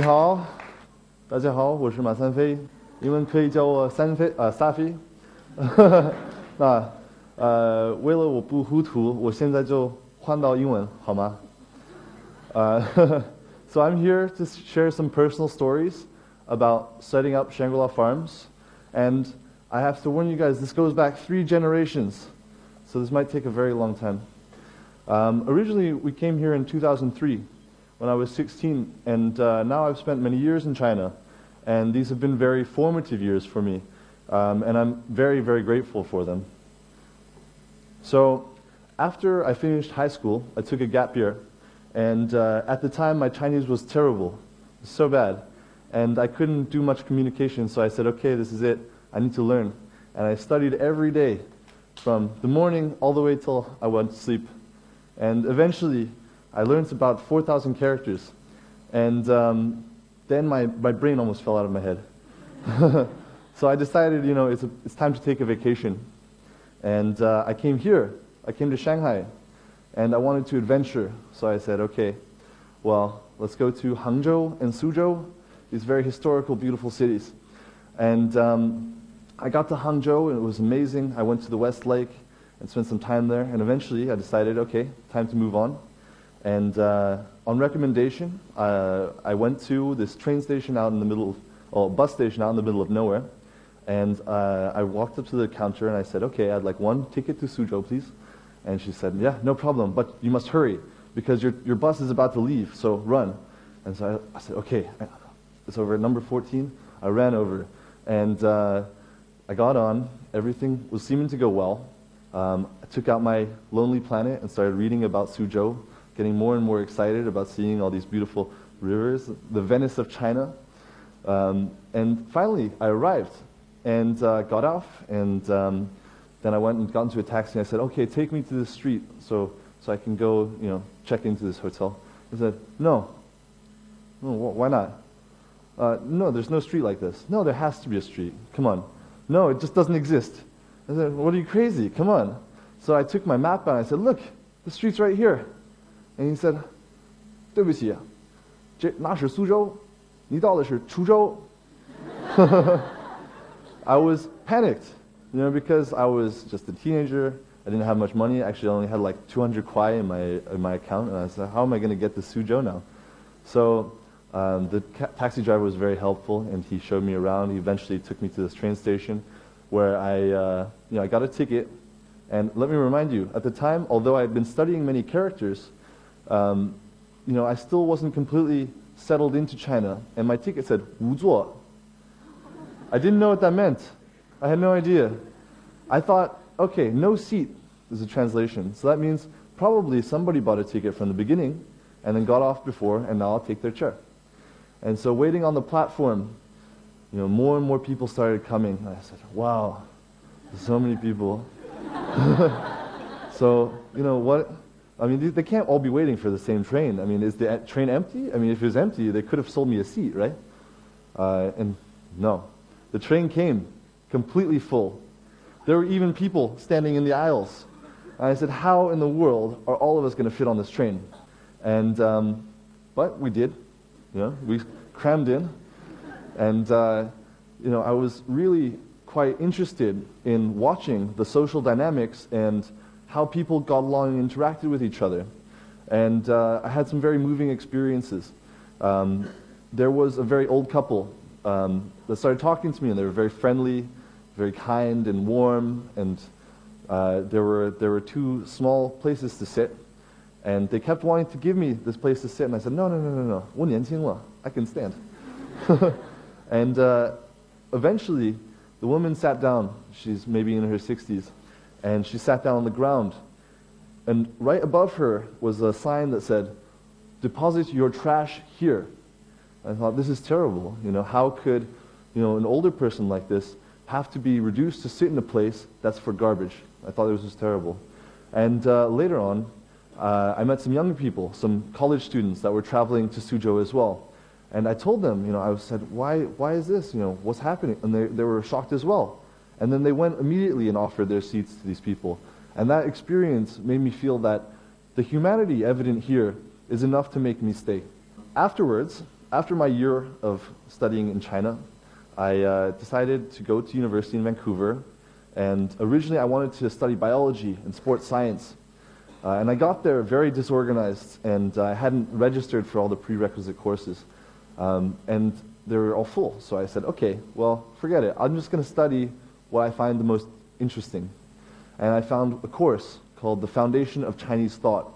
你好，大家好，我是马三飞，英文可以叫我三飞啊、撒飞。那呃，为了我不糊涂，我现在就换到英文好吗？呃 so I'm here to share some personal stories about setting up Shangri-La Farms, and I have to warn you guys, this goes back three generations, so this might take a very long time. Um, originally, we came here in 2003 when I was 16, and uh, now I've spent many years in China, and these have been very formative years for me, um, and I'm very, very grateful for them. So, after I finished high school, I took a gap year, and uh, at the time, my Chinese was terrible, so bad, and I couldn't do much communication, so I said, okay, this is it, I need to learn. And I studied every day, from the morning all the way till I went to sleep. And eventually, I learned about 4,000 characters. And um, then my, my brain almost fell out of my head. so I decided, you know, it's, a, it's time to take a vacation. And uh, I came here. I came to Shanghai. And I wanted to adventure. So I said, okay, well, let's go to Hangzhou and Suzhou, these very historical, beautiful cities. And um, I got to Hangzhou, and it was amazing. I went to the West Lake and spent some time there. And eventually, I decided, okay, time to move on. And uh, on recommendation, uh, I went to this train station out in the middle, or bus station out in the middle of nowhere. And uh, I walked up to the counter and I said, okay, I'd like one ticket to Suzhou, please. And she said, yeah, no problem, but you must hurry because your, your bus is about to leave, so run. And so I, I said, okay, it's over at number 14. I ran over and uh, I got on. Everything was seeming to go well. Um, I took out my Lonely Planet and started reading about Suzhou, getting more and more excited about seeing all these beautiful rivers, the Venice of China. Um, and finally, I arrived and uh, got off, and um, then I went and got into a taxi. And I said, "Okay, take me to the street, so so I can go, you know, check into this hotel." He said, "No, no, wh- why not?" Uh, no, there's no street like this. No, there has to be a street. Come on. No, it just doesn't exist. I said, What are you crazy? Come on. So I took my map out and I said, Look, the street's right here. And he said, 对不起，这那是苏州，你到的是滁州。I was panicked, you know, because I was just a teenager. I didn't have much money. Actually, I only had like 200 kwai in my, in my account. And I said, how am I going to get to Suzhou now? So um, the ca- taxi driver was very helpful, and he showed me around. He eventually took me to this train station, where I, uh, you know, I got a ticket. And let me remind you, at the time, although I had been studying many characters, um, you know, I still wasn't completely settled into China. And my ticket said 无座. I didn't know what that meant. I had no idea. I thought, okay, no seat is a translation. So that means probably somebody bought a ticket from the beginning and then got off before, and now I'll take their chair. And so waiting on the platform, you know, more and more people started coming. I said, wow, so many people. so, you know, what, I mean, they, can't all be waiting for the same train. I mean, is the train empty? I mean, if it was empty, they could have sold me a seat, right? Uh, and no. The train came completely full. There were even people standing in the aisles. And I said, how in the world are all of us going to fit on this train? And, um, but we did. You know, we crammed in. And, uh, you know, I was really quite interested in watching the social dynamics and how people got along and interacted with each other. And uh, I had some very moving experiences. Um, there was a very old couple um, that started talking to me, and they were very friendly, very kind and warm. And uh, there, were, there were two small places to sit. And they kept wanting to give me this place to sit, and I said, no, no, no, no, no, 我年轻了, I can stand. and uh, eventually, the woman sat down. She's maybe in her 60s. And she sat down on the ground. And right above her was a sign that said, deposit your trash here. I thought, this is terrible. You know, how could, you know, an older person like this have to be reduced to sit in a place that's for garbage? I thought it was just terrible. And uh, later on, uh, I met some younger people, some college students that were traveling to Suzhou as well. And I told them, you know, I said, why, why is this? You know, what's happening? And they, they were shocked as well. And then they went immediately and offered their seats to these people. And that experience made me feel that the humanity evident here is enough to make me stay. Afterwards, after my year of studying in China, I uh, decided to go to university in Vancouver. And originally, I wanted to study biology and sports science. Uh, and I got there very disorganized, and I hadn't registered for all the prerequisite courses. Um, and they were all full. So I said, okay, well, forget it. I'm just going to study what I find the most interesting. And I found a course called The Foundation of Chinese Thought,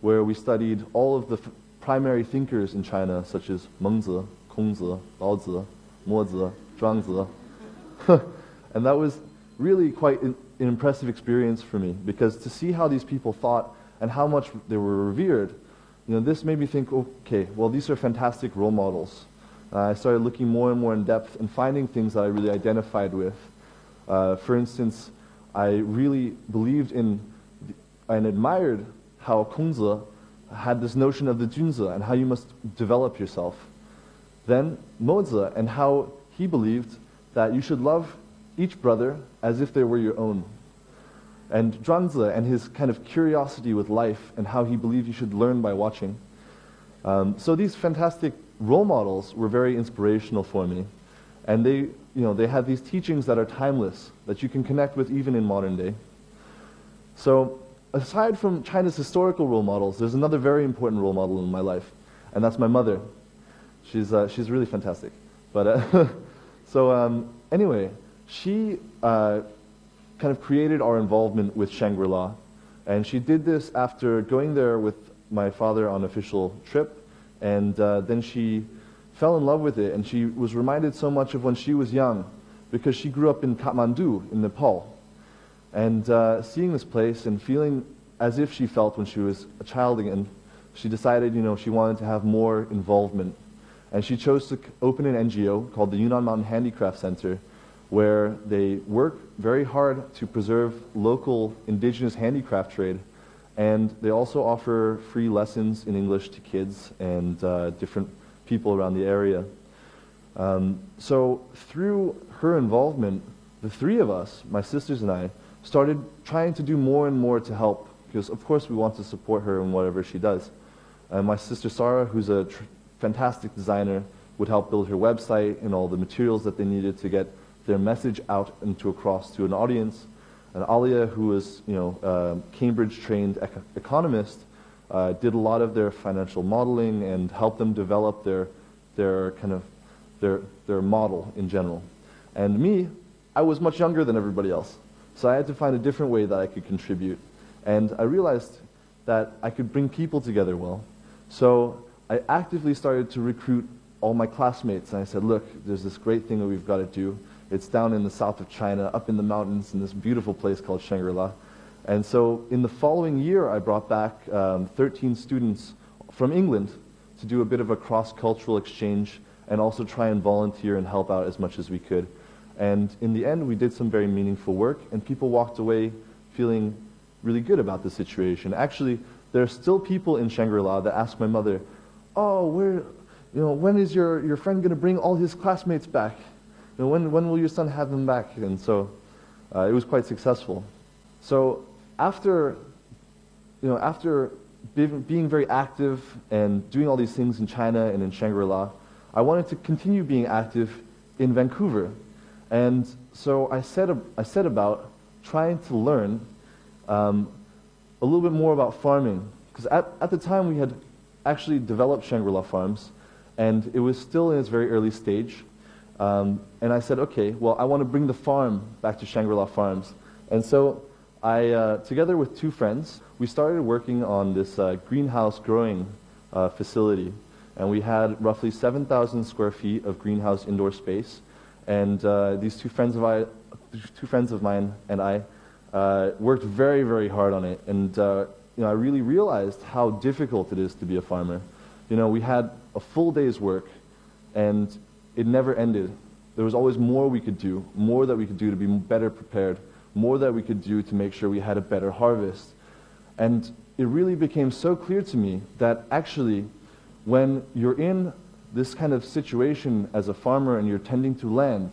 where we studied all of the primary thinkers in China, such as Mengzi, Kongzi, Laozi, Mozi, Zhuangzi. and that was really quite an, an impressive experience for me, because to see how these people thought and how much they were revered, you know, this made me think, okay, well, these are fantastic role models. Uh, I started looking more and more in depth and finding things that I really identified with. Uh, for instance, I really believed in and admired how Kongzi had this notion of the Junzi and how you must develop yourself. Then Mozi and how he believed that you should love each brother as if they were your own. And Zhuangzi and his kind of curiosity with life and how he believed you should learn by watching. Um, so these fantastic role models were very inspirational for me. And they, you know, they had these teachings that are timeless, that you can connect with even in modern day. So aside from China's historical role models, there's another very important role model in my life, and that's my mother. She's, uh, she's really fantastic. But, uh, so um, anyway, she uh, kind of created our involvement with Shangri-La. And she did this after going there with my father on official trip. And uh, then she fell in love with it. And she was reminded so much of when she was young because she grew up in Kathmandu in Nepal. And uh, seeing this place and feeling as if she felt when she was a child again, she decided, you know, she wanted to have more involvement. And she chose to open an NGO called the Yunnan Mountain Handicraft Center, where they work very hard to preserve local indigenous handicraft trade. And they also offer free lessons in English to kids and uh, different people around the area. Um, so through her involvement, the three of us, my sisters and I, started trying to do more and more to help because of course we want to support her in whatever she does. And my sister Sarah, who's a fantastic designer, would help build her website and all the materials that they needed to get their message out and to across to an audience. And Alia, who is you know uh, Cambridge-trained ec economist, uh, did a lot of their financial modeling and helped them develop their their kind of their their model in general. And me, I was much younger than everybody else. So I had to find a different way that I could contribute. And I realized that I could bring people together well. So I actively started to recruit all my classmates. And I said, look, there's this great thing that we've got to do. It's down in the south of China, up in the mountains, in this beautiful place called Shangri-La. And so in the following year, I brought back um, 13 students from England to do a bit of a cross-cultural exchange and also try and volunteer and help out as much as we could. And in the end, we did some very meaningful work, and people walked away feeling really good about the situation. Actually, there are still people in Shangri-La that ask my mother, oh, where, you know, when is your, your friend going to bring all his classmates back? You know, when, when will your son have them back? And so uh, it was quite successful. So after, you know, after being very active and doing all these things in China and in Shangri-La, I wanted to continue being active in Vancouver. And so I set, a, I set about trying to learn um, a little bit more about farming. Because at, at the time we had actually developed Shangri-La Farms, and it was still in its very early stage. Um, and I said, okay, well, I want to bring the farm back to Shangri-La Farms. And so I, uh, together with two friends, we started working on this uh, greenhouse growing uh, facility. And we had roughly 7,000 square feet of greenhouse indoor space. And uh, these two friends, of I, two friends of mine and I uh, worked very, very hard on it. And uh, you know, I really realized how difficult it is to be a farmer. You know, we had a full day's work, and it never ended. There was always more we could do, more that we could do to be better prepared, more that we could do to make sure we had a better harvest. And it really became so clear to me that actually, when you're in this kind of situation as a farmer and you're tending to land,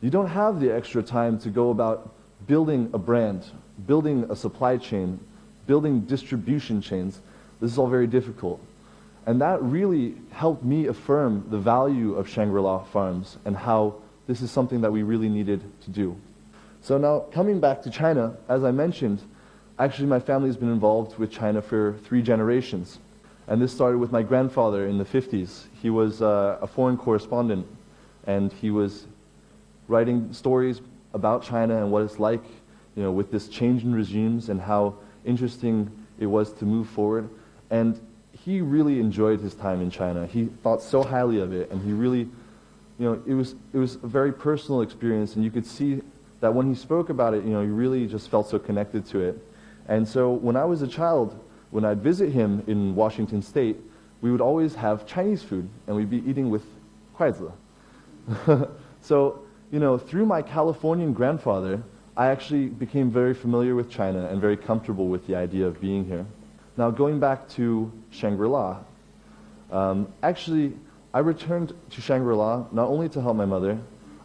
you don't have the extra time to go about building a brand, building a supply chain, building distribution chains. This is all very difficult. And that really helped me affirm the value of Shangri-La Farms and how this is something that we really needed to do. So now, coming back to China, as I mentioned, actually my family has been involved with China for three generations. And this started with my grandfather in the 50s. He was uh, a foreign correspondent, and he was writing stories about China and what it's like, you know, with this change in regimes and how interesting it was to move forward. And he really enjoyed his time in China. He thought so highly of it, and he really, you know, it was, it was a very personal experience, and you could see that when he spoke about it, you know, he really just felt so connected to it. And so when I was a child, when I'd visit him in Washington State, we would always have Chinese food, and we'd be eating with kuaizi. so, you know, through my Californian grandfather, I actually became very familiar with China and very comfortable with the idea of being here. Now, going back to Shangri-La, um, actually, I returned to Shangri-La not only to help my mother,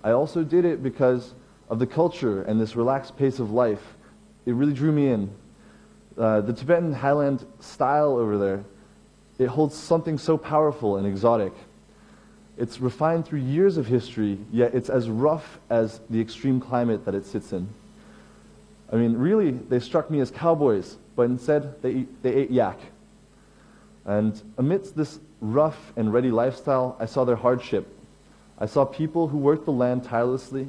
I also did it because of the culture and this relaxed pace of life. It really drew me in. Uh, the Tibetan highland style over there, it holds something so powerful and exotic. It's refined through years of history, yet it's as rough as the extreme climate that it sits in. I mean, really, they struck me as cowboys, but instead they, they ate yak. And amidst this rough and ready lifestyle, I saw their hardship. I saw people who worked the land tirelessly.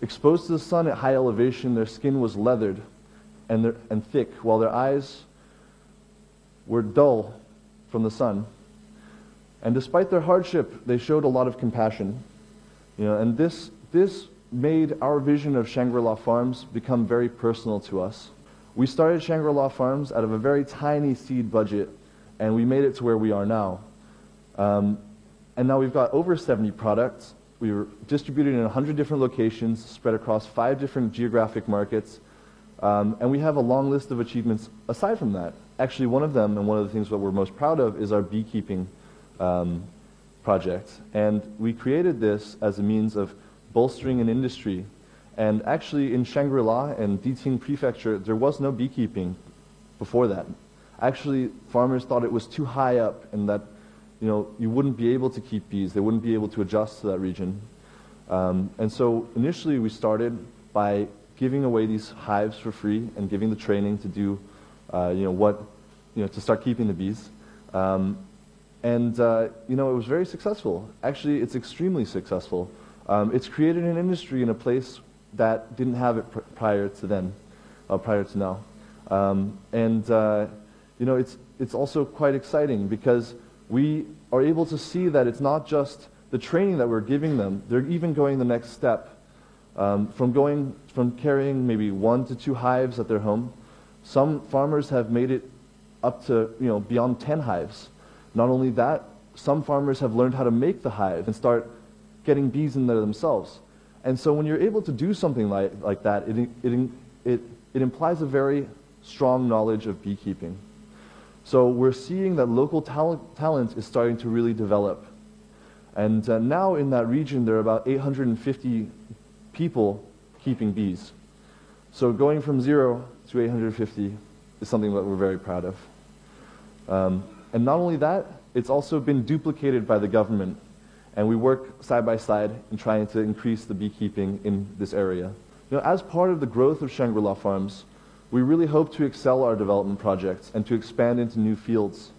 Exposed to the sun at high elevation, their skin was leathered and, their, and thick, while their eyes were dull from the sun. And despite their hardship, they showed a lot of compassion. You know, and this, this made our vision of Shangri-La Farms become very personal to us. We started Shangri-La Farms out of a very tiny seed budget, and we made it to where we are now. Um, and now we've got over 70 products. We were distributed in 100 different locations, spread across five different geographic markets, um, and we have a long list of achievements aside from that. Actually, one of them, and one of the things that we're most proud of, is our beekeeping um, project. And we created this as a means of bolstering an industry. And actually, in Shangri-La and Diqing Prefecture, there was no beekeeping before that. Actually, farmers thought it was too high up and that you know, you wouldn't be able to keep bees. They wouldn't be able to adjust to that region. Um, and so initially we started by giving away these hives for free and giving the training to do, uh, you know, what, you know, to start keeping the bees. Um, and, uh, you know, it was very successful. Actually, it's extremely successful. Um, it's created an industry in a place that didn't have it pr prior to then, uh, prior to now. Um, and, uh, you know, it's, it's also quite exciting because we are able to see that it's not just the training that we're giving them, they're even going the next step. Um, from going from carrying maybe one to two hives at their home, some farmers have made it up to you know beyond 10 hives. Not only that, some farmers have learned how to make the hive and start getting bees in there themselves. And so when you're able to do something like, like that, it, it, it, it implies a very strong knowledge of beekeeping. So we're seeing that local talent, talent is starting to really develop. And uh, now in that region, there are about 850 people keeping bees. So going from zero to 850 is something that we're very proud of. Um, and not only that, it's also been duplicated by the government. And we work side by side in trying to increase the beekeeping in this area. You know, as part of the growth of Shangri-La Farms, we really hope to excel our development projects and to expand into new fields.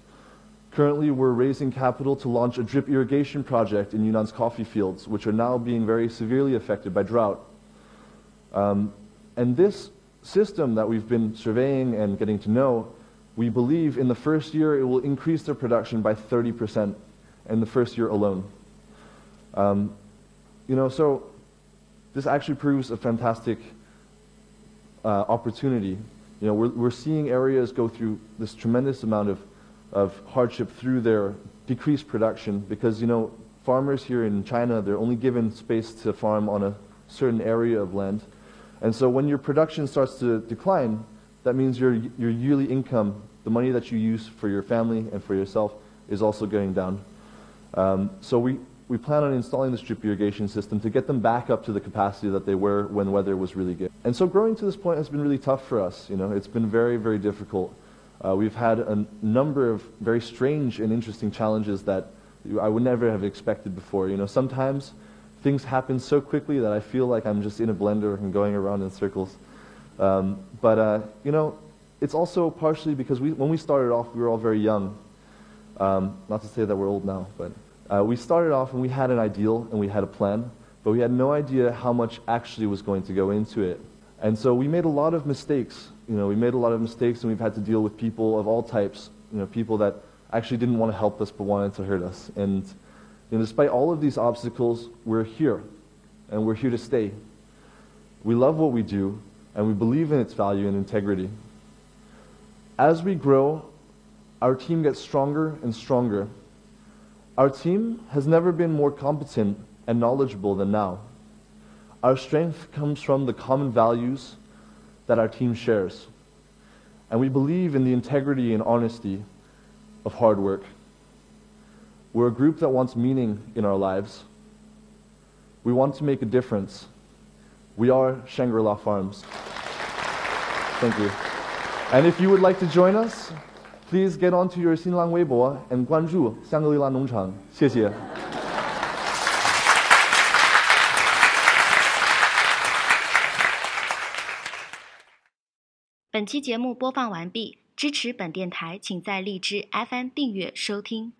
Currently, we're raising capital to launch a drip irrigation project in Yunnan's coffee fields, which are now being very severely affected by drought. Um, and this system that we've been surveying and getting to know, we believe in the first year it will increase their production by 30% in the first year alone. Um, you know, so this actually proves a fantastic uh, opportunity. You know, we're, we're seeing areas go through this tremendous amount of, of hardship through their decreased production because, you know, farmers here in China, they're only given space to farm on a certain area of land. And so when your production starts to decline, that means your, your yearly income, the money that you use for your family and for yourself, is also going down. Um, so we, we plan on installing this drip irrigation system to get them back up to the capacity that they were when weather was really good. And so growing to this point has been really tough for us. You know, it's been very, very difficult. Uh, we've had a number of very strange and interesting challenges that I would never have expected before. You know, sometimes things happen so quickly that I feel like I'm just in a blender and going around in circles. Um, but, uh, you know, it's also partially because we, when we started off, we were all very young. Um, not to say that we're old now, but uh, we started off and we had an ideal and we had a plan, but we had no idea how much actually was going to go into it. And so we made a lot of mistakes. You know, we made a lot of mistakes and we've had to deal with people of all types. You know, people that actually didn't want to help us but wanted to hurt us. And you know, despite all of these obstacles, we're here and we're here to stay. We love what we do and we believe in its value and integrity. As we grow, our team gets stronger and stronger. Our team has never been more competent and knowledgeable than now. Our strength comes from the common values that our team shares. And we believe in the integrity and honesty of hard work. We're a group that wants meaning in our lives. We want to make a difference. We are Shangri-La Farms. Thank you. And if you would like to join us, please get onto your 新浪微博 and 关注香格里拉农场。谢谢。本期节目播放完毕，支持本电台，请在荔枝 FM 订阅收听。